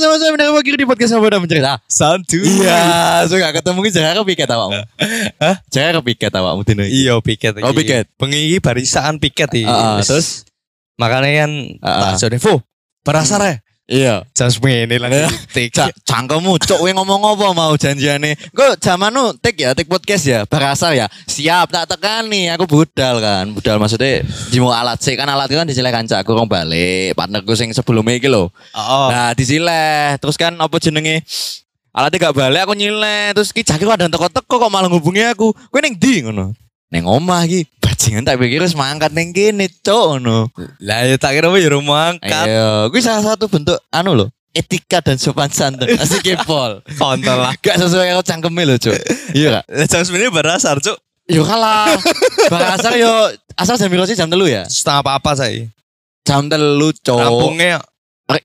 Bersama saya Mendengar Fakir di podcast Ngobrol dan Mencerita Santu. Iya, so gak ketemu ki jangan kepiket awakmu Hah? Jangan kepiket awakmu dino. Iya piket. Oh, piket. Bengi iki barisaan piket Wis. terus makanya kan Ah, ah. tak jone Vo. Berasar ya. Iya Jam semene lagi. Tik. Cak, cangkemmu cok we ngomong apa mau janjiane. Kok zaman nu tek ya, tek podcast ya, berasal ya. Siap tak tekani, aku budal kan. Budal maksudnya jimu alat sih kan alat kan disileh kanca aku rong balik. Partnerku sing sebelumnya iki lho. Oh. Nah, disileh. Terus kan apa jenenge? Alatnya gak balik aku nyileh. Terus ki jake ada teko-teko kok malah ngubungi aku. Kowe ning ndi ngono? Ning omah iki. Bajingan tak pikir wis mangkat ning kene, cok ngono. Lah ya tak kira apa ya rumah angkat. Ayo, kuwi salah satu bentuk anu loh. Etika dan sopan santun. Asik kepol. Kontol lah. Gak sesuai karo cangkeme lho, Cuk. Iya gak? Jam semene berasar cuk. Yo kalah. Bahasa yo asal jam sih jam telu ya? Setengah apa-apa saya. Jam telu, Cuk. Rampungnya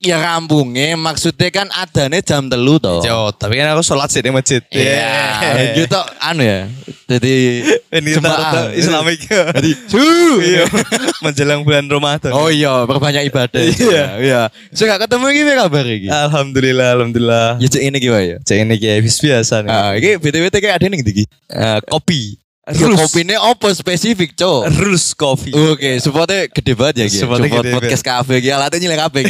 Ya rampungnya maksudnya kan adanya jam telu toh. Yo, tapi kan aku sholat sih di masjid. Iya, gitu anu ya. Jadi Ini Jemaah. Islamik. Jadi su. Iya. Menjelang bulan Ramadan. Oh iya, perbanyak ibadah. Iya. Iya. So gak ketemu iki piye kabar iki? Alhamdulillah, alhamdulillah. Ya cek ini gimana ya? Cek ini kayak biasa nih. Ah, iki BTW kayak ada ning ndi iki? Eh, kopi. Ya, kopine apa spesifik, Cok? Rus kopi. Oke, supportnya gede banget ya gitu. Supportnya Support gede podcast kafe gitu, alatnya nyilek kafe.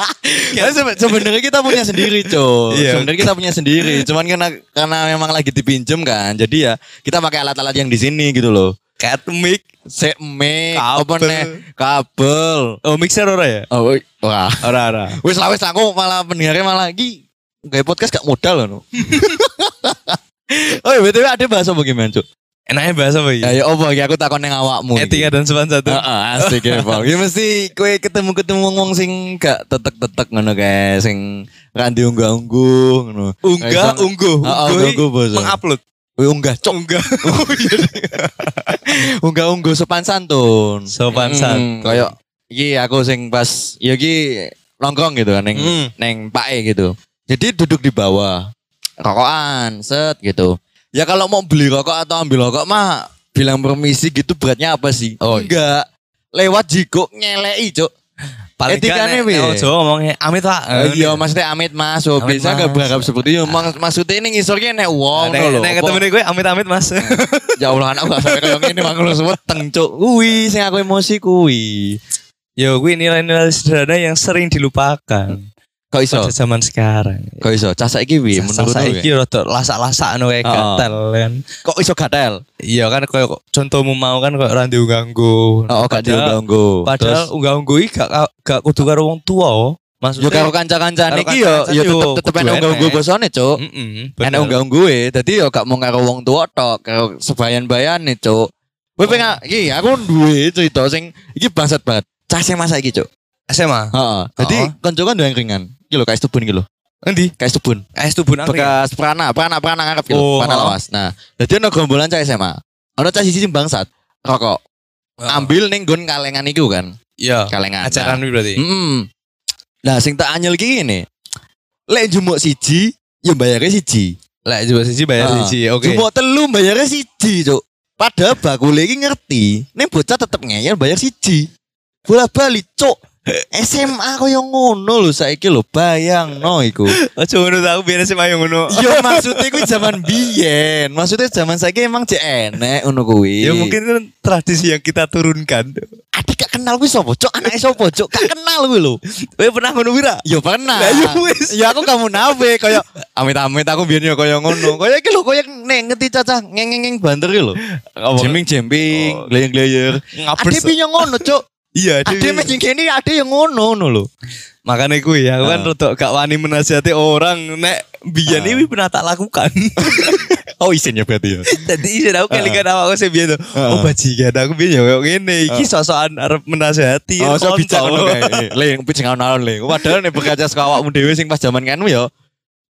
Sebenarnya kita punya sendiri, Cok. Iya. Sebenarnya kita punya sendiri, cuman karena karena memang lagi dipinjem kan. Jadi ya kita pakai alat-alat yang di sini gitu loh. Kayak mic. Set mic, Kabel. apa nih? Kabel. Oh mixer ora ya? Oh, wah. Ora ora. Wis lah wis aku malah pendengarnya malah lagi kayak podcast gak modal loh. oh, iya, BTW ada bahasa bagaimana, Cuk? Enaknya bahasa apa Ya ya? apa ya aku takon yang awakmu. Etika dan sopan satu. Heeh, asik ya, Bang. Ya mesti kowe ketemu-ketemu wong sing gak tetek-tetek ngono kae, sing randi unggah-ungguh ngono. Unggah, ungguh. Heeh, Ungguh basa. Mengupload. Wih, unggah, cok. Unggah. Unggah-ungguh sopan santun. Sopan Mm, santun. Kayak iki aku sing pas ya iki nongkrong gitu kan neng Hmm. neng pae gitu. Jadi duduk di bawah. Rokokan, set gitu. Ya kalau mau beli rokok atau ambil rokok mah bilang permisi gitu beratnya apa sih? Oh, Enggak. Lewat jiko ngelei, Cuk. Paling Etikanya kan piye? nek Jawa ngomongnya amit pak. Eh, Iya maksudnya amit mas, oh, biasa gak Mas. berharap seperti itu. Mak- Maksudnya ini ngisornya nek wong no lho. nek ketemu nih gue amit amit mas. Ya Allah anak gak sampai kayak gini mang lu weteng cuk. Kuwi sing aku emosi kuwi. Yo gue nilai-nilai sederhana yang sering dilupakan. Kok iso? Pada zaman sekarang. Kok iso? Cah saiki piye menurut Menurut saya lu? iki rada lasak-lasak anu kayak Oh. gatel kan. Kok iso gatel? Iya kan kayak contohmu mau kan kayak randi ganggu. Oh, gak diunggah-ungguh. Padahal unggah-ungguh iki gak gak kudu karo wong tua. oh. yo Maksudnya karo kanca-kancane karo iki yo yo yo tetep tetep enak unggah-ungguh enek. bosone cuk. Heeh. Enak unggah-ungguhe. Dadi yo gak mau karo wong tua tok, karo sebayan-bayane cuk. Kowe pengen iki aku duwe cerita sing iki bangsat banget. Cah sing masa iki cuk. SMA. Heeh. Dadi Oh. konco kan doang ringan. Iki lho kayak stubun iki lho. Endi? Kayak. Es tubuh nang. bekas prana, prana, prana ngarep gitu, Oh, prana lawas. Nah, jadi ono gombolan cah SMA. Ono cah siji sing bangsat, rokok. Ambil ning nggon kalengan iku kan, Iya. kalengan. Ajaran berarti. Nah, mm, Nah, sing tak anyel iki ngene. Lek jumuk siji, ya bayarnya siji. Lah coba siji bayar Ah. siji. Oke. Jumuk telu bayarnya siji, Cuk. Padahal bakule iki ngerti, ning bocah tetep ngeyel bayar siji. Bola balik, Cuk. SMA koyo ngono lho saiki lho, bayangno iku. Ojo ngono tau biar SMA yang ngono. Yo maksudnya kuwi zaman biyen. Maksudnya zaman saiki emang cek enek ngono kuwi. Ya mungkin itu tradisi yang kita turunkan. adik gak kenal kuwi sapa? Cok anake sapa? Cok gak kenal kuwi lho. Kowe pernah ngono pira? Yo pernah. Lah, ya wis. Ya aku kamu nabe kaya amit-amit aku biyen yo kaya ngono. Kaya iki lho kaya nek ngeti cacah ngeng-ngeng banter iki lho. Jembing-jembing, Oh. Ngapres. Ade piye ngono, Cok? Iya, Ade. mecing kene ade yang ngono ngono lho. Makanya gue ya, aku kan Ah. rodok gak wani menasihati orang nek biyen Ah. ini pernah tak lakukan. Oh isin ya berarti ya. Jadi isin aku kelingan awakku sing biyen tuh. Ah. Oh bajingan aku biyen ya kayak ngene. Iki sosokan arep menasihati. Oh, so kontol. bijak ngono kae. Le, bijak ngono le. Padahal nek berkaca saka awakmu dhewe sing pas zaman kanmu ya.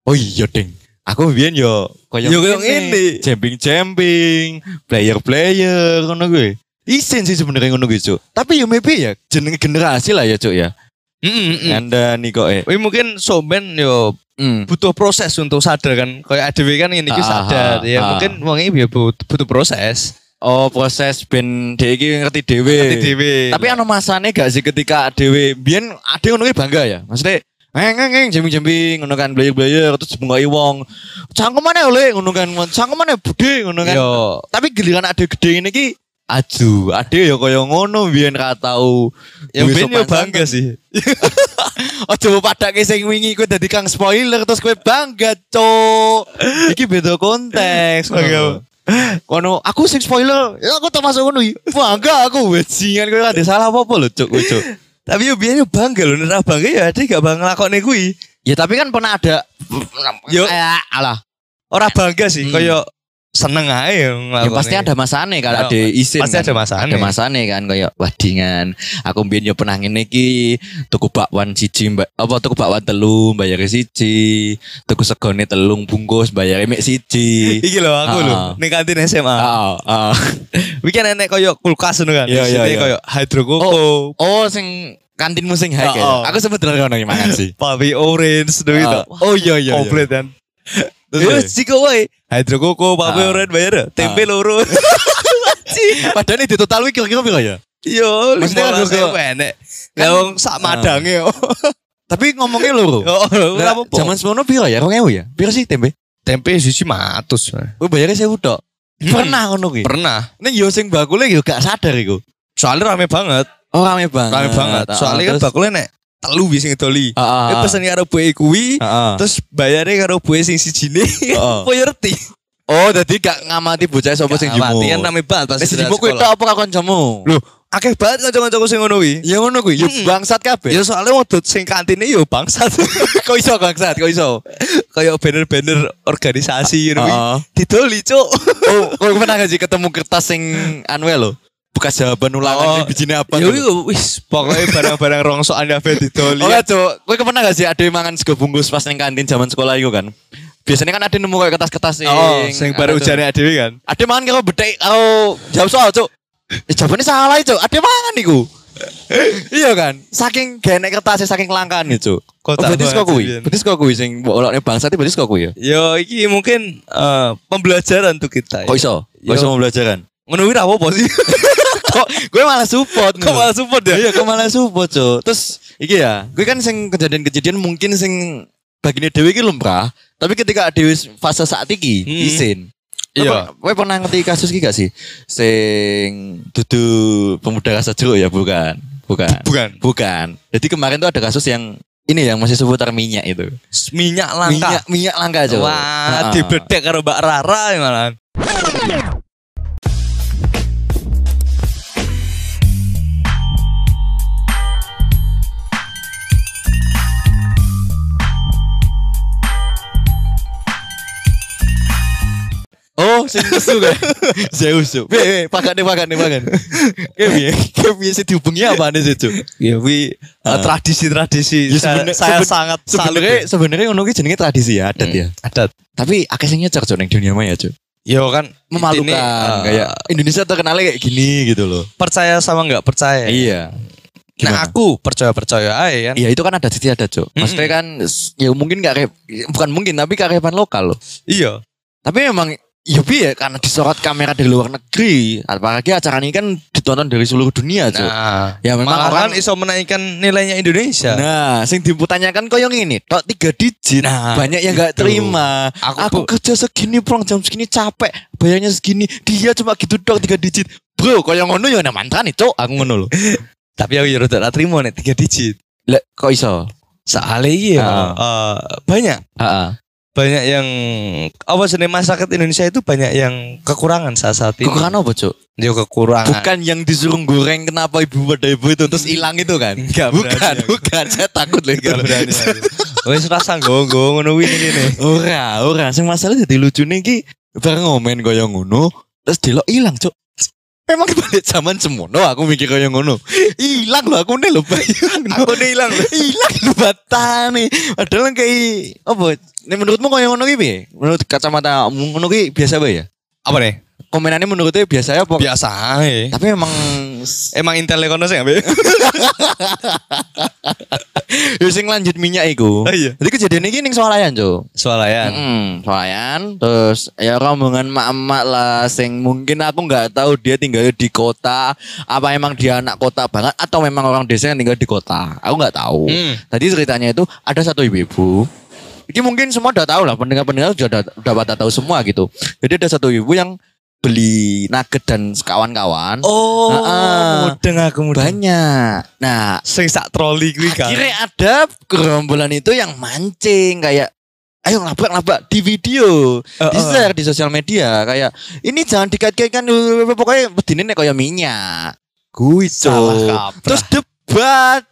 Oh iya, Ding. Aku biyen yo koyo Yo koyo ngene. Jemping-jemping, player-player ngono kuwi. Isin sih sebenarnya ngono Cuk. Tapi yo maybe ya jenenge generasi lah ya, Cuk ya. Mm-mm. Anda nih kok eh. Mungkin soben yo Hmm. butuh proses untuk sadar kan. Kayak ADW kan ini Ah, sadar. ah. Ya mungkin wong ini ya butuh, butuh proses. Oh, proses ben dhek iki ngerti dhewe. Ngerti dhewe. Tapi anu masane gak sih ketika dhewe biyen ade ngono bangga ya. Maksudnya Ngeng ngeng jembing-jembing ngono kan blayer-blayer terus bungai wong. Cangkemane oleh ngono kan. Cangkemane budhe ngono kan. Yo. Tapi giliran ade gede ini ki aju, ade ya kaya ngono biyen ra tau. Ya ben yo sopan bangga sih. Aja padake sing wingi kowe dadi kang spoiler terus kowe bangga, Cuk. Iki beda konteks. Kono aku sing spoiler, ya aku termasuk ngono iki. Bangga aku bajingan kowe ada salah apa-apa lho, Cuk, Cuk. Tapi yo biyen yo bangga lho, nek bangga ya ade gak bangga nglakoni kuwi. Ya tapi kan pernah ada Yo. Alah. Ora bangga sih, Hmm. koyo seneng ae Ya pasti ada masane Ya, kalau ada isin. pasti kan. ada masane. Ada masane kan kayak wadingan. Aku mbiyen yo pernah ngene iki tuku bakwan siji mbak apa tuku bakwan telu bayar siji, tuku segone telung bungkus bayar mek siji. Iki lho aku lho, ning kantin SMA. Ah, ah. Iki kan enek koyo kulkas ngono kan. Iya, iya, Isinya iya. koyo hydro koko, Oh, sing kantinmu sing high ya. Oh, oh. Aku dengar ngono mangan sih. papi orange gitu. Oh iya iya. iya. Komplit kan. Terus, Ya terus. Hydro koko, papi Ah. orange bayar. Tempe Ah. loro. Padahal ini total wiki kira-kira piro ya? Yo, Maksudnya kan ewu enek. Lah wong sak madange yo. Tapi ngomongnya. Oh, ora apa-apa. Zaman semono piro ya? 2000 ya? Piro sih tempe? tempe siji matus. Oh bayarnya 1000 tok. Hmm. Pernah ngono ki. Pernah. Ning yo sing bakule yo gak sadar iku. Soalnya rame banget. Oh rame banget. Rame banget. Ah, Soalnya kan bakule nek telu sing doli. Ah, ah, Eh ah. pesen karo bue kuwi, Ah, ah. terus bayarnya karo bue sing sijine. Ah. Apa ya ngerti? Oh, dadi gak ngamati bocah sapa sing Gak mati jemu. kan rame banget pas istirahat jemu kuwi tok apa karo kancamu? Loh, akeh banget kanca-kancaku sing ngono kuwi. Ya ngono kuwi, yo Hmm. bangsat kabeh. Ya soalnya waktu sing kantine yo bangsat. kok iso bangsat, kok iso. Kayak banner-banner organisasi ngono kuwi. Heeh. Didoli, Cuk. Oh, kok pernah gak sih ketemu kertas sing anu ya lo? Bekas jawaban ulangan Oh. di bijine apa? Ya wis pokoknya barang-barang rongsokan kabeh didoli. Oh ya, Cuk. Kowe pernah gak sih ada mangan sego bungkus pas ning kantin zaman sekolah itu kan? Biasanya kan ada nemu kayak kertas-kertas sing Oh, sing baru tuh. ujane dhewe kan. Ada mangan karo bedek karo jawab soal, Cuk. Eh, jawabannya salah, Cuk. Ada mangan iku. iya kan? Saking gak enek kertasnya saking kelangkaan itu. Oh, berarti banget kok kuwi. sih, Bian. Berarti kok kuwi sing mbok olokne bangsa itu berarti kok kuwi ya. Yo iki mungkin eh, pembelajaran untuk kita. Kok iso? Kok Yo. iso pembelajaran? Ngono kuwi apa sih? Kok gue malah support. Kok malah support ya? Iya, kok malah support, Cuk. Terus iki ya, gue kan sing kejadian-kejadian mungkin sing bagine dhewe iki lumrah, tapi ketika dhewe fase saat iki Hmm. isin. Iya. Kowe pernah ngerti kasus iki gak sih? Sing dudu pemuda rasa jeruk ya, bukan. Bukan. Bukan. Bukan. Jadi kemarin tuh ada kasus yang ini yang masih seputar minyak itu. Minyak langka. Minyak minyak langka Cuk. Wah, Heeh. dibedek karo Mbak Rara ya Oh, sing nesu kan. Zeus. Piye, piye, pakan nih, pakan nih, pakan. Kayak piye? Kayak sih dihubungi apa nih sih, Cuk? Ya wi Ah. tradisi-tradisi Ya, saya, sangat Sebenarnya sebenarnya ngono ki jenenge tradisi ya, adat ya. adat. Tapi akeh sing nyecer ning dunia maya, Cuk. Yo kan Memalukan intinya, eh, kayak Indonesia terkenalnya kayak gini gitu loh. percaya sama nggak percaya. Iya. Nah aku percaya percaya aja kan. Iya itu kan ada sisi ada cok. Maksudnya kan ya mungkin gak rep- bukan mungkin tapi kearifan lokal loh. Iya. Tapi memang bi ya karena disorot kamera dari luar negeri. Apalagi acara ini kan ditonton dari seluruh dunia cok. Nah, Ya, memang orang- iso menaikkan nilainya Indonesia. Nah, sing dipertanyakan kok yang ini, tok tiga digit, Nah, banyak yang nggak itu. terima. Aku Aku, kerja segini, pulang jam segini capek, bayarnya segini, dia cuma gitu dok tiga digit. Bro, kok yang ngono ya mantra nih, cok. Aku ngono loh. Tapi aku ya rada ra terima nek tiga digit. Lah, kok iso? Soalnya iya Ah. eh, banyak Heeh. Banyak yang apa jenis masyarakat Indonesia itu banyak yang kekurangan saat saat ini. Kekurangan apa, cok? Dia kekurangan. Bukan yang disuruh goreng kenapa ibu pada ibu itu terus hilang itu kan? Enggak bukan, berani aku. bukan. Saya takut lagi. Gak berani. Wes rasa nggo-nggo ngono kuwi ngene. Ora, ora. Sing masalah jadi lucu nih ki bareng ngomen kaya ngono, terus delok hilang, Cuk. Emang balik zaman semono aku mikir kaya ngono. Hilang loh aku nih lho bayang. Aku nih hilang lho. Hilang lho batane. Padahal kayak apa? Nih menurutmu kaya ngono ki piye? Menurut kacamata ngono ki biasa bae ya? Apa nih? komenannya menurutnya biasa ya. Biasa ae. Tapi memang Emang Intel kono sih ambil. ya sing lanjut minyak iku. Oh, iya. Jadi kejadian ini ning swalayan, Cuk. Swalayan. Hmm, swalayan terus ya rombongan mak-mak lah sing mungkin aku nggak tahu dia tinggal di kota apa emang dia anak kota banget atau memang orang desa yang tinggal di kota. Aku nggak tahu. Hmm. Tadi ceritanya itu ada satu ibu-ibu. Ini mungkin semua udah tahu lah, pendengar-pendengar sudah udah pada tahu semua gitu. Jadi ada satu ibu yang beli nugget dan kawan-kawan. Oh, Heeh. mudeng aku mudeng. Banyak. Nah, Sing sak troli kuwi kan. akhirnya ada gerombolan itu yang mancing kayak ayo ngelabrak-ngelabrak di video Oh, di share di sosial media kayak ini jangan dikait-kaitkan pokoknya bedine nek kayak minyak kuwi Salah Cuk. kaprah. terus debat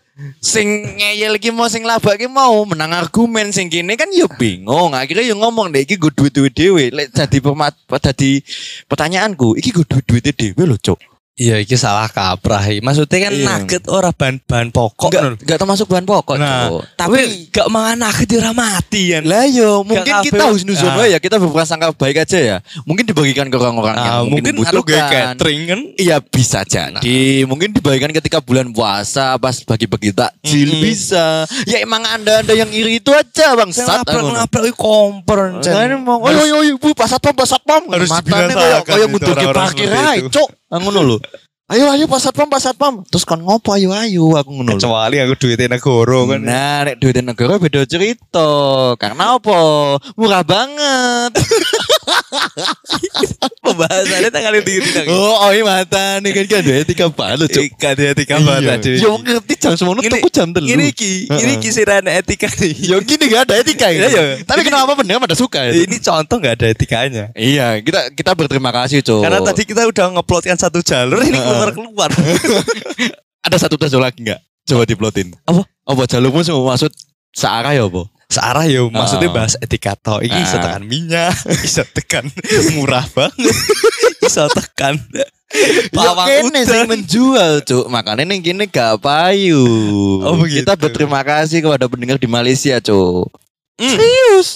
sing ngeyel iki mau sing labak iki mau menang argumen sing kene kan yo bingung. Akhirnya yo ngomong deh iki gue duit duit lek jadi pemat jadi pertanyaanku iki gue duit duit dewe lho cok Iya, iki salah kaprah. Maksudnya kan Iya. nugget ora bahan-bahan pokok. Enggak, enggak termasuk bahan pokok Nah, Cuk. tapi tapi gak mangan nugget ora mati kan. Lah yo, mungkin Gak kita kabeh- husnuzon Ah. ya, kita berprasangka baik aja ya. Mungkin dibagikan ke orang-orang yang Ah, mungkin, mungkin anu kayak membutuhkan. catering kan. Iya bisa jadi. Mungkin dibagikan ketika bulan puasa pas bagi-bagi takjil Mm-mm. bisa. Ya emang anda-anda yang iri itu aja bang. Saya nabrak-nabrak iki komper. Nah, ini mau, oh, oh, oh, bu, pasat pom, pasat pom. Harus dibinasakan kayak orang-orang parkir cok. Ah, ngono lho. Ayo, ayo, pasat pom, pasat pom. Terus kan ngopo, ayo, ayo, aku ngono. Kecuali aku duitnya negara kan. Nah, nek duit negara beda cerita. Karena apa? Murah banget. Pembahasannya kali tinggi tidak. Oh, oh iya mata nih kan kan duit tiga balu cuk. Etika dia etika banget aja. Yo ngerti jam semono Ini- tuku jam telu. Ini ki, ini Heeh. kisiran etika nih. Yo gini gak ada etika Iya, ini. iya. Tapi kenapa pendengar pada suka ya? Ini contoh nggak ada etikanya. Iya, kita kita berterima kasih cuk. Karena tadi kita udah ngeplotkan satu jalur ini keluar keluar. ada satu tes lagi nggak? Coba diplotin. Apa? Apa jalurmu semua maksud searah ya apa? Searah ya maksudnya Ah. bahas etika toh. Ini bisa Ah. tekan minyak, bisa tekan murah banget, bisa tekan pawang sing udan. menjual cuk. Makanya nih gini gak payu. Oh, begitu. Kita berterima kasih kepada pendengar di Malaysia cuk. Hmm. Serius.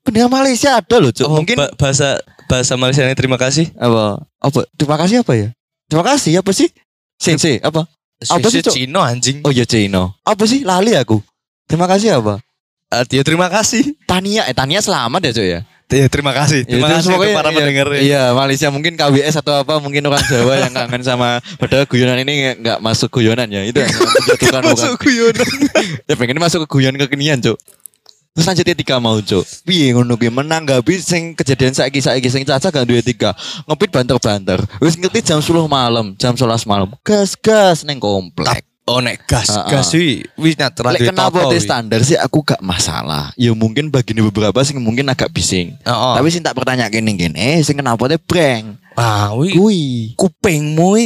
Pendengar Malaysia ada loh cuk. Oh, Mungkin ba- bahasa bahasa Malaysia ini terima kasih. apa apa terima kasih apa ya terima kasih apa sih sensei apa Apa sih? Cino anjing. oh ya Cino apa sih lali aku terima kasih apa Ah, ya terima kasih. Tania eh Tania selamat ya cuy ya Ya, terima kasih. Terima Ya, kasih untuk pokoknya, para iya, pendengar. iya Malaysia mungkin KWS atau apa mungkin orang Jawa yang kangen sama padahal guyonan ini nggak masuk guyonan ya itu yang bukan Masuk guyonan. ya pengen masuk ke guyon kekinian cuk Terus lanjut etika mau cuk. Piye ngono ki menanggapi sing kejadian saiki saiki sing caca gak duwe etika. Ngepit banter-banter. Wis ngerti jam 10 malam, jam 11 malam. Gas-gas neng komplek. Oh nek gas ah. gas sih wis nyatera Lek kenapa tes standar sih aku gak masalah. Ya mungkin bagi beberapa sing mungkin agak bising. Heeh. Tapi sing tak pertanyaan kene kene sing kenapa teh prank. ah wi Kui. kupingmu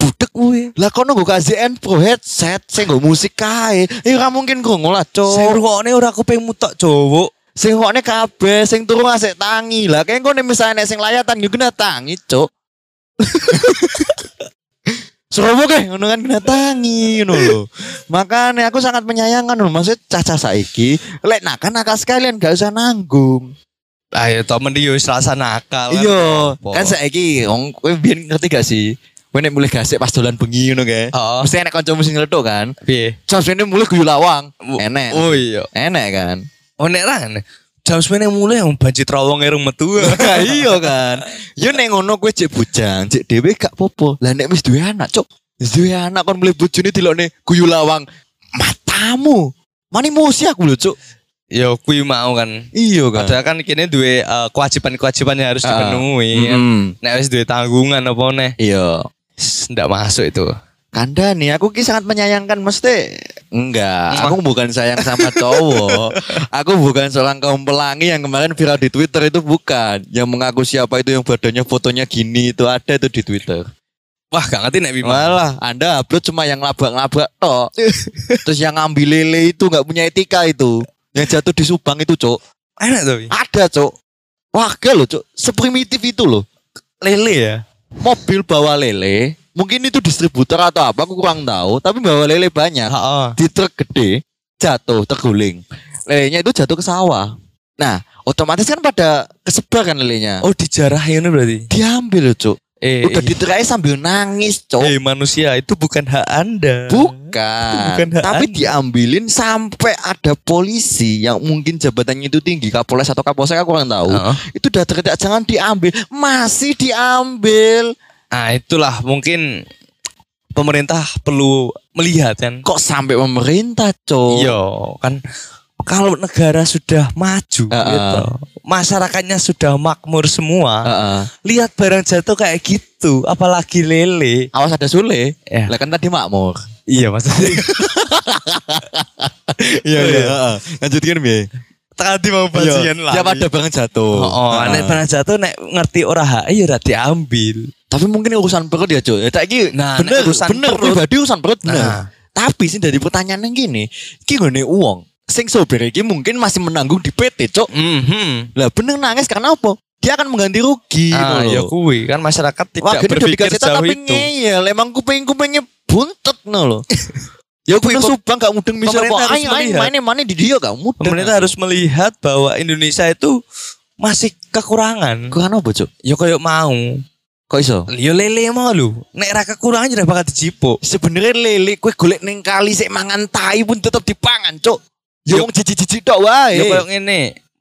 budek wi. Lah kono nggo KZN Pro headset sing nggo musik kae. Ya ora mungkin krungu lah, Sing Cuk. rungokne ora kupingmu tok, Cowok. Sing ngokne kabeh, sing turu ngasih tangi. Lah kayak ngono misalnya sing layatan yo kena tangi, Cuk. Serobo ke, ngono kan kena tangi ngono lho. Makanya aku sangat menyayangkan lho, maksud caca saiki lek nakal nakal sekalian gak usah nanggung. Ayo to mending yo rasa nakal. kan. Iya, kan saiki wong kowe biyen ngerti gak sih? Kowe nek mulai gasik pas dolan bengi ngono kae. Heeh. Mesti enek kanca mesti nyeletuk kan. Piye? Ini mulai guyu lawang. Bu- Enek. Oh iya. Enek kan. Oh nek ra Jam semene mulai yang banci trawong irung metu. Nah, iya kan. Yo nek ngono kowe cek bujang, cek dhewe gak popo. Lah nek wis duwe anak. Wis duwe anak kon mulai bojone dilokne guyu lawang. Matamu. Mani musi aku lho, Cuk. Yo kuwi mau kan. Iya kan. Padahal kan kini duwe eh, kewajiban-kewajiban yang harus Ah. dipenuhi. kan. Mm. Nek wis duwe tanggungan apa neh. Iya. Ndak masuk itu. Kanda nih, aku ki sangat menyayangkan mesti enggak. Aku bukan sayang sama cowok. aku bukan seorang kaum pelangi yang kemarin viral di Twitter itu bukan. Yang mengaku siapa itu yang badannya fotonya gini itu ada itu di Twitter. Wah, gak ngerti nek Bima. Malah Anda upload cuma yang labrak-labrak tok. Terus yang ngambil lele itu nggak punya etika itu. Yang jatuh di Subang itu, Cok. Enak tuh. Bi. Ada, Cok. Wah, gak loh, Cok. Seprimitif itu loh. Lele ya. Mobil bawa lele, mungkin itu distributor atau apa, aku kurang tahu. Tapi bawa lele banyak. Heeh. Di truk gede, jatuh, terguling. Lelenya itu jatuh ke sawah. Nah, otomatis kan pada kesebar kan lelenya. Oh dijarahin berarti. diambil cuk. Eh, Udah eh, diterai sambil nangis cuk. eh, manusia itu bukan hak anda. Bukan, bukan hak tapi Anda. diambilin sampai ada polisi yang mungkin jabatannya itu tinggi, kapolres atau kapolsek aku kurang tahu. Heeh. Itu udah teriak jangan diambil, masih diambil. Nah itulah mungkin pemerintah perlu melihat kan. Kok sampai pemerintah, cok? Iya kan kalau negara sudah maju Heeh. gitu, masyarakatnya sudah makmur semua. Heeh. Lihat barang jatuh kayak gitu, apalagi lele. Awas ada Sule. Ya. Lah kan tadi makmur. Iya maksudnya. Iya iya. Heeh. Lanjutkan Bi. Tadi mau bajingan lah. Tiap ada barang jatuh. Oh, oh nek barang jatuh nek ngerti ora hak ya ora diambil. Tapi mungkin urusan perut ya, Cok. Ya tak iki Nah, bener, urusan bener perut. pribadi urusan perut bener. Nah. Tapi sih dari pertanyaan yang gini, iki ngene uang sing sober iki mungkin masih menanggung di PT, Cok. Mhm. Lah bener nangis karena apa? Dia akan mengganti rugi Ah, ya kuwi kan masyarakat tidak Wah, berpikir jauh tapi itu. ngeyel. Emang kuping-kupingnya buntet no loh. ya Kuwi subang gak mudeng bisa pemerintah apa. harus Ayo melihat. mana di dia gak mudeng. Pemerintah harus melihat bahwa Indonesia itu masih kekurangan. Kurang apa, Cok? Ya kayak mau. Kok iso? Yo lele mau lu. Nek ra kekurangan jadi bakal dijipuk. Sebenarnya lele kue golek ning kali sik mangan tai pun tetep dipangan, Cok. Ya Yo- wong jiji-jiji tok wae. Ya kayak ngene.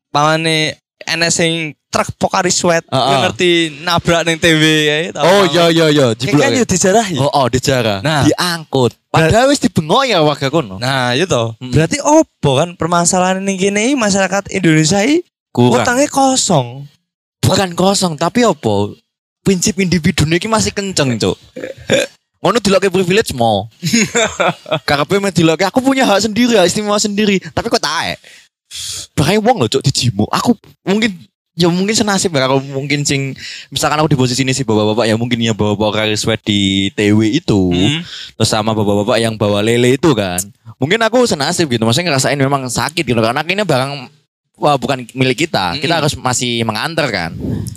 Pamane enek sing truk Pokari Sweat Heeh. yang ngerti nabrak ning TV ya. tau Oh iya iya iya, kan ya. yo dijarahi. Oh, oh dijarah. Nah. diangkut. Padahal wis dibengok ya warga kono. Nah, itu toh. Mm. Berarti opo kan permasalahan ini gini masyarakat Indonesia ini Kurang. utangnya kosong. Bukan kosong, tapi apa? Prinsip individu iki masih kenceng, Cuk. Ngono diloke privilege mau. Karepe meh diloke aku punya hak sendiri, hak istimewa sendiri, tapi kok taek. Bahkan wong lho, Cuk, dijimu. Aku mungkin ya mungkin senasib ya kalau mungkin sing misalkan aku di posisi ini sih bapak-bapak ya mungkin ya bawa-bawa karir sweat di TW itu Hmm. terus sama bapak-bapak yang bawa lele itu kan. Mungkin aku senasib gitu. Maksudnya ngerasain memang sakit gitu. Karena akhirnya barang wah bukan milik kita. Kita Mm-mm. harus masih mengantar kan.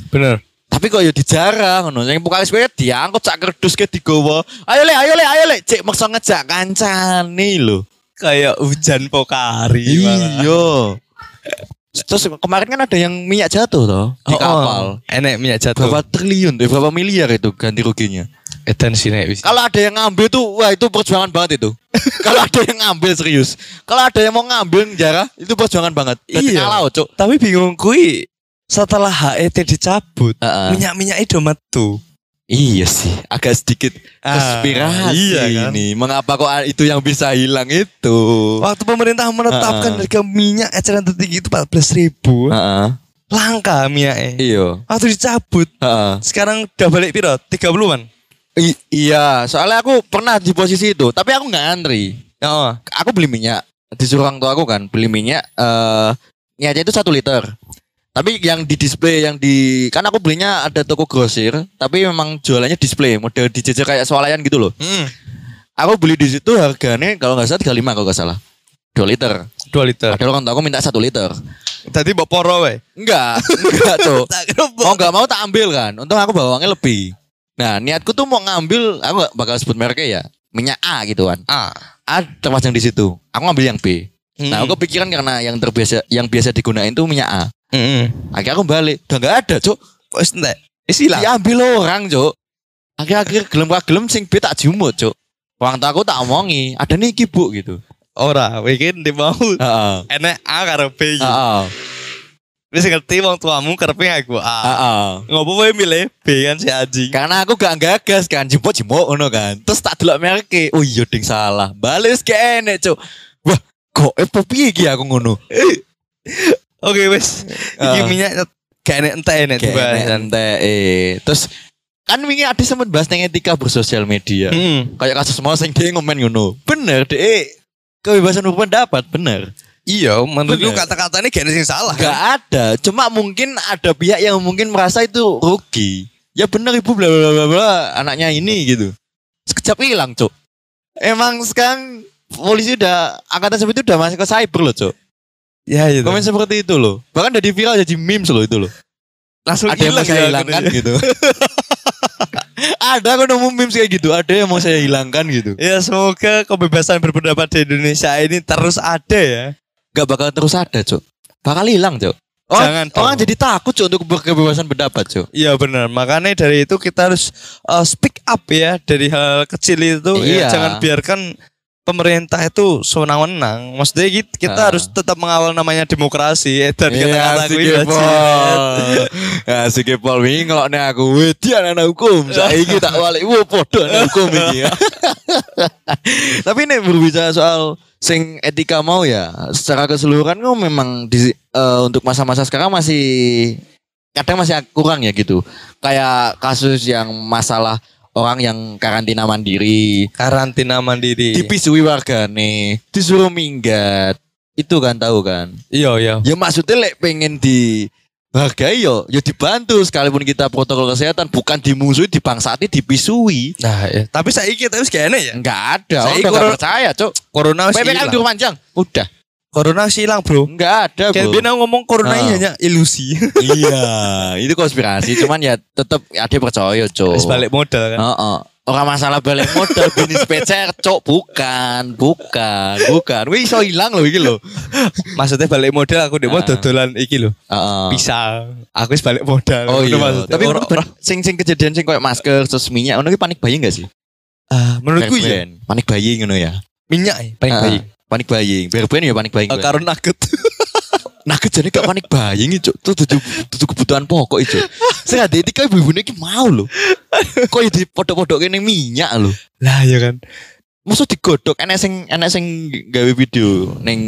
Bener. tapi kok ya dijarah ngono. Yang buka SPG diangkut sak kerdus ke digowo. Ayo le ayo le ayo le. Cek maksa ngejak kancane lho. Kayak hujan Pokari. iya terus kemarin kan ada yang minyak jatuh toh di Oh, kapal oh. Enek minyak jatuh. berapa triliun tuh berapa miliar itu ganti ruginya Edan sih nek kalau ada yang ngambil tuh wah itu perjuangan banget itu kalau ada yang ngambil serius kalau ada yang mau ngambil jarah itu perjuangan banget Berarti Iya. ngalah cuk Tapi bingung kui setelah HET dicabut, Heeh. minyak-minyak itu metu. Iya sih, agak sedikit Ah, konspirasi iya kan? ini. Mengapa kok itu yang bisa hilang itu? Waktu pemerintah menetapkan Heeh. harga minyak eceran tertinggi itu 14 ribu. Heeh. Langka minyaknya. Iya. Waktu dicabut. Heeh. Sekarang udah balik piro? 30-an. I- iya, soalnya aku pernah di posisi itu, tapi aku nggak antri. Oh. Aku beli minyak, disuruh orang tua aku kan, beli minyak eh minyaknya itu satu liter. Tapi yang di display yang di kan aku belinya ada toko grosir, tapi memang jualannya display, model dijejer kayak swalayan gitu loh. Hmm. Aku beli di situ harganya kalau nggak salah 35 kalau nggak salah. 2 liter. 2 liter. Padahal orang tua aku minta satu liter. Tadi bawa poro we. Enggak, enggak tuh. Mau nggak mau tak ambil kan. Untung aku bawa uangnya lebih. Nah niatku tuh mau ngambil, aku gak bakal sebut mereknya ya. Minyak A gitu kan. Ah. A terpajang di situ. Aku ngambil yang B. Nah Hmm. aku kepikiran karena yang terbiasa, yang biasa digunain tuh minyak A. Heeh. Akhirnya aku balik. Udah nggak ada, cuk. Wes entek. Ilang. Diambil orang, cuk. Akhir-akhir gelem gelem sing B tak jumut, cuk. Orang tua aku tak omongi, ada nih iki, Bu gitu. Ora, wekin di mau. Heeh. Enek A karo B. Heeh. Wis ngerti wong tuamu karepe aku A. Heeh. Ngopo wae milih B kan si anjing. Karena aku gak gagas kan, jemput jemput ngono kan. Terus tak delok merke, oh iya ding salah. Bales ke enek, Cuk. Wah, kok eh piye iki aku ngono? Oke wis. Iki Ah. minyak gak enek entek enek Kayak dibahas. ente eh. Terus kan wingi ada sempat bahas tentang etika bersosial media. Hmm. Kayak kasus mau sing dia ngomen ngono. Bener deh. Kebebasan berpendapat bener. Iya, menurut lu Bener. kata-katanya gak ada yang salah Gak kan? ada. Cuma mungkin ada pihak yang mungkin merasa itu rugi. Ya bener ibu bla bla bla bla anaknya ini gitu. Sekejap hilang cuk. Emang sekarang polisi udah angkatan seperti itu udah masuk ke cyber loh cuk. Ya itu. Komen seperti itu loh. Bahkan jadi viral jadi memes loh itu loh. Langsung Ada yang mau saya ya hilangkan gitu. ada aku nemu memes kayak gitu. Ada yang mau saya hilangkan gitu. Ya semoga kebebasan berpendapat di Indonesia ini terus ada ya. Gak bakal terus ada cuk. Bakal hilang cuk. Orang, Jangan orang dong. jadi takut Cuk untuk berkebebasan pendapat Cuk. Iya benar. Makanya dari itu kita harus uh, speak up ya dari hal kecil itu. Ya, Iya. jangan biarkan pemerintah itu sewenang-wenang. Maksudnya kita, kita Ah. harus tetap mengawal namanya demokrasi. Eh, dan Iya, kata-kata gue ya. Ya, ya, Pol. Wingi ngelokne aku. Wedi anak hukum. Saiki tak balik. Wah, podo anak hukum iki. Tapi ini berbicara soal sing etika mau ya, secara keseluruhan kok memang di eh, untuk masa-masa sekarang masih kadang masih kurang ya gitu. Kayak kasus yang masalah orang yang karantina mandiri, Karantina mandiri. dipisui warga nih, disuruh minggat. Itu kan tahu kan? Iya iya. Ya maksudnya lek pengen di hargai yo, ya dibantu sekalipun kita protokol kesehatan bukan dimusuhi, dibangsati, dipisui. Nah, ya. tapi saya kita harus kayaknya ya. Enggak ada, Saya udah ikut- percaya, Cuk. Corona wis PPKM panjang. Udah. Corona wis hilang, Bro. Enggak ada, Kayak Bro. Bina ngomong corona ini Ah. hanya ilusi. iya, itu konspirasi, cuman ya tetap ada percaya, Cuk. Wis balik modal kan. Heeh. Orang masalah balik modal bisnis pecer, Cuk, bukan, bukan, bukan. Wih, iso hilang loh iki loh. Maksudnya balik modal aku demo Ah. dodolan iki lho. Heeh. Pisang. Aku wis balik modal. Oh Ngono iya, maksudnya. tapi Orang- orang, sing sing kejadian sing kayak masker terus minyak ngono ki panik buying gak sih? Ah, menurutku ya. Panik buying ngono ya. minyak ya paling Ah, baik. Panik buying. Bear brand ya panik buying. Oh, karo nugget. Nah kejadian gak panik buying itu tuh tuh tuh kebutuhan pokok itu. Saya ada etika ibu iki mau loh. Kok ya di podok-podok kene minyak loh. lah ya kan. Maksud digodok enek sing enek sing gawe video ning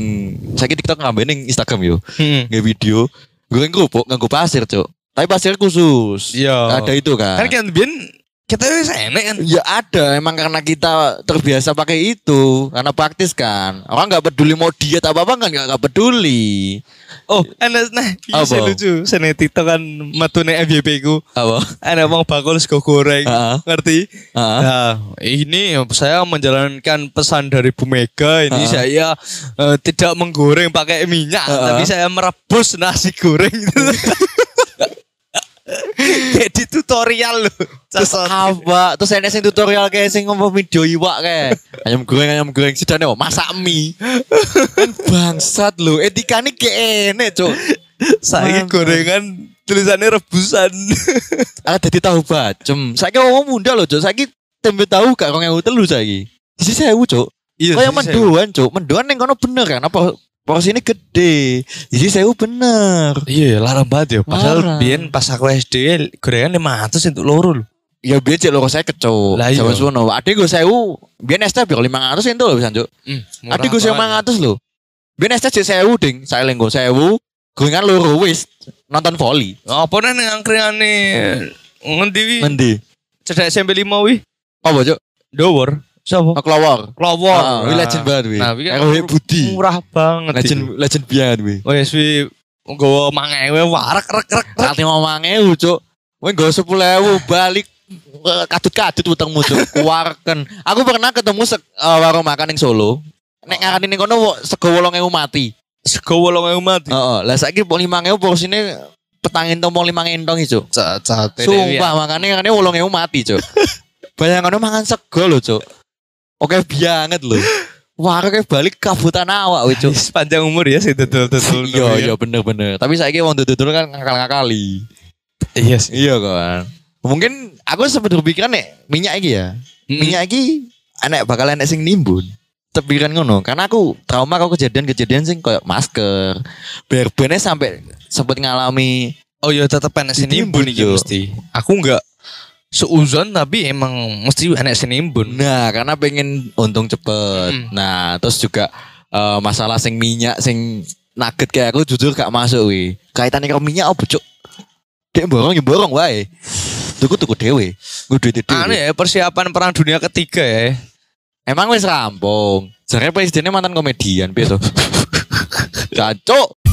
saiki TikTok ngambil ning Instagram yo. Hmm. Gawe video goreng kerupuk nganggo pasir, Cuk. Tapi pasir khusus. Iya. Ada itu kan. Kan kan biyen kita wis enek kan. Ya ada, emang karena kita terbiasa pakai itu, karena praktis kan. Orang nggak peduli mau diet apa apa kan nggak nggak peduli. Oh, enak nah, iya sih lucu. Sene TikTok kan metune FYP ku. Apa? Ada mau bakul sego goreng. Heeh. Ngerti? Heeh. Nah, ini saya menjalankan pesan dari Bu Mega. Ini Ah. saya eh, tidak menggoreng pakai minyak, Ah. tapi saya merebus nasi goreng. Jadi tutorial loh. Terus apa? Terus enek sing tutorial kayak sing ngomong video iwak kayak ayam goreng ayam goreng sidane masak mie. kan bangsat lu, etikane kayak enek, Cuk. Saya gorengan tulisannya rebusan. Ala dadi tahu bacem. Saiki wong muda lho, Cuk. Saiki tempe tahu gak 2003 saiki. Isi sewu, Cuk. Iya, Kayak mendoan, Cuk. Mendoan ning kono bener kan apa porsi ini gede. Isi sewu bener. Iya, larang banget ya. Padahal Larang. biyen pas aku SD gorengan 500 untuk loro lho. Ya biar cek loro saya kecuk. Lah iya. Suwono. Ade gue sewu. Biar ST biar 500 itu loh bisa cuk. Ade gue sewu 500 loh. Biar ST cek sewu ding. Saya lenggo sewu. Gue kan loro wis nonton volley. Apa nih yang angkringan ngendi wi? Mendi. Cedak SMP 5 wi. Apa cuk? Dowor. Siapa? Oh, Kelawar. Kelawar. Ah, wih, legend banget wih. Nah, kan RW Budi. Murah banget. Legend legend banget wih. Wes wi nggawa mangewe warak rek rek rek. Saat ngomong ewu cuk. Wih gak sepuluh ewu balik eh, kadut-kadut utangmu cuk. Kuarken. Aku pernah ketemu sek, eh, warung makan yang Solo. Nek ngarani ning kono sego wolong ewu mati. Sego wolong ewu mati. Heeh, lah saiki pok 5000 porsine petangin tombol 5 entong. Cacate. Sumpah makane makane 8000 mati, Cuk. Bayangannya mangan sego lho, Cuk. Oke banget lho. Wah, kayak balik kabutan awak, wih, Cuk. Panjang umur ya sih dodol-dodol. Iya, iya bener-bener. Tapi saiki wong dudul kan ngakal-ngakali. Iya sih. Iya kan. Mungkin aku sempat berpikiran nek minyak iki ya. Minyak iki anak bakal enek sing nimbun. Tepikan ngono, karena aku trauma kau kejadian-kejadian sing koyo masker. Berbene sampai sempat ngalami Oh iya tetep enek Ditimbun, senimbun iki mesti. Aku enggak seuzon tapi emang mesti enek senimbun. Nah, karena pengen untung cepet. Mm. Nah, terus juga eh, masalah sing minyak sing nugget kayak aku jujur gak masuk wi. Kaitannya karo minyak apa, Cuk? Dek borong ya borong wae. Tuku-tuku dhewe. Nggo duit dhewe. Aneh ya persiapan perang dunia ketiga ya. Emang wis rampung. Jare presidennya mantan komedian piye to? Cacuk.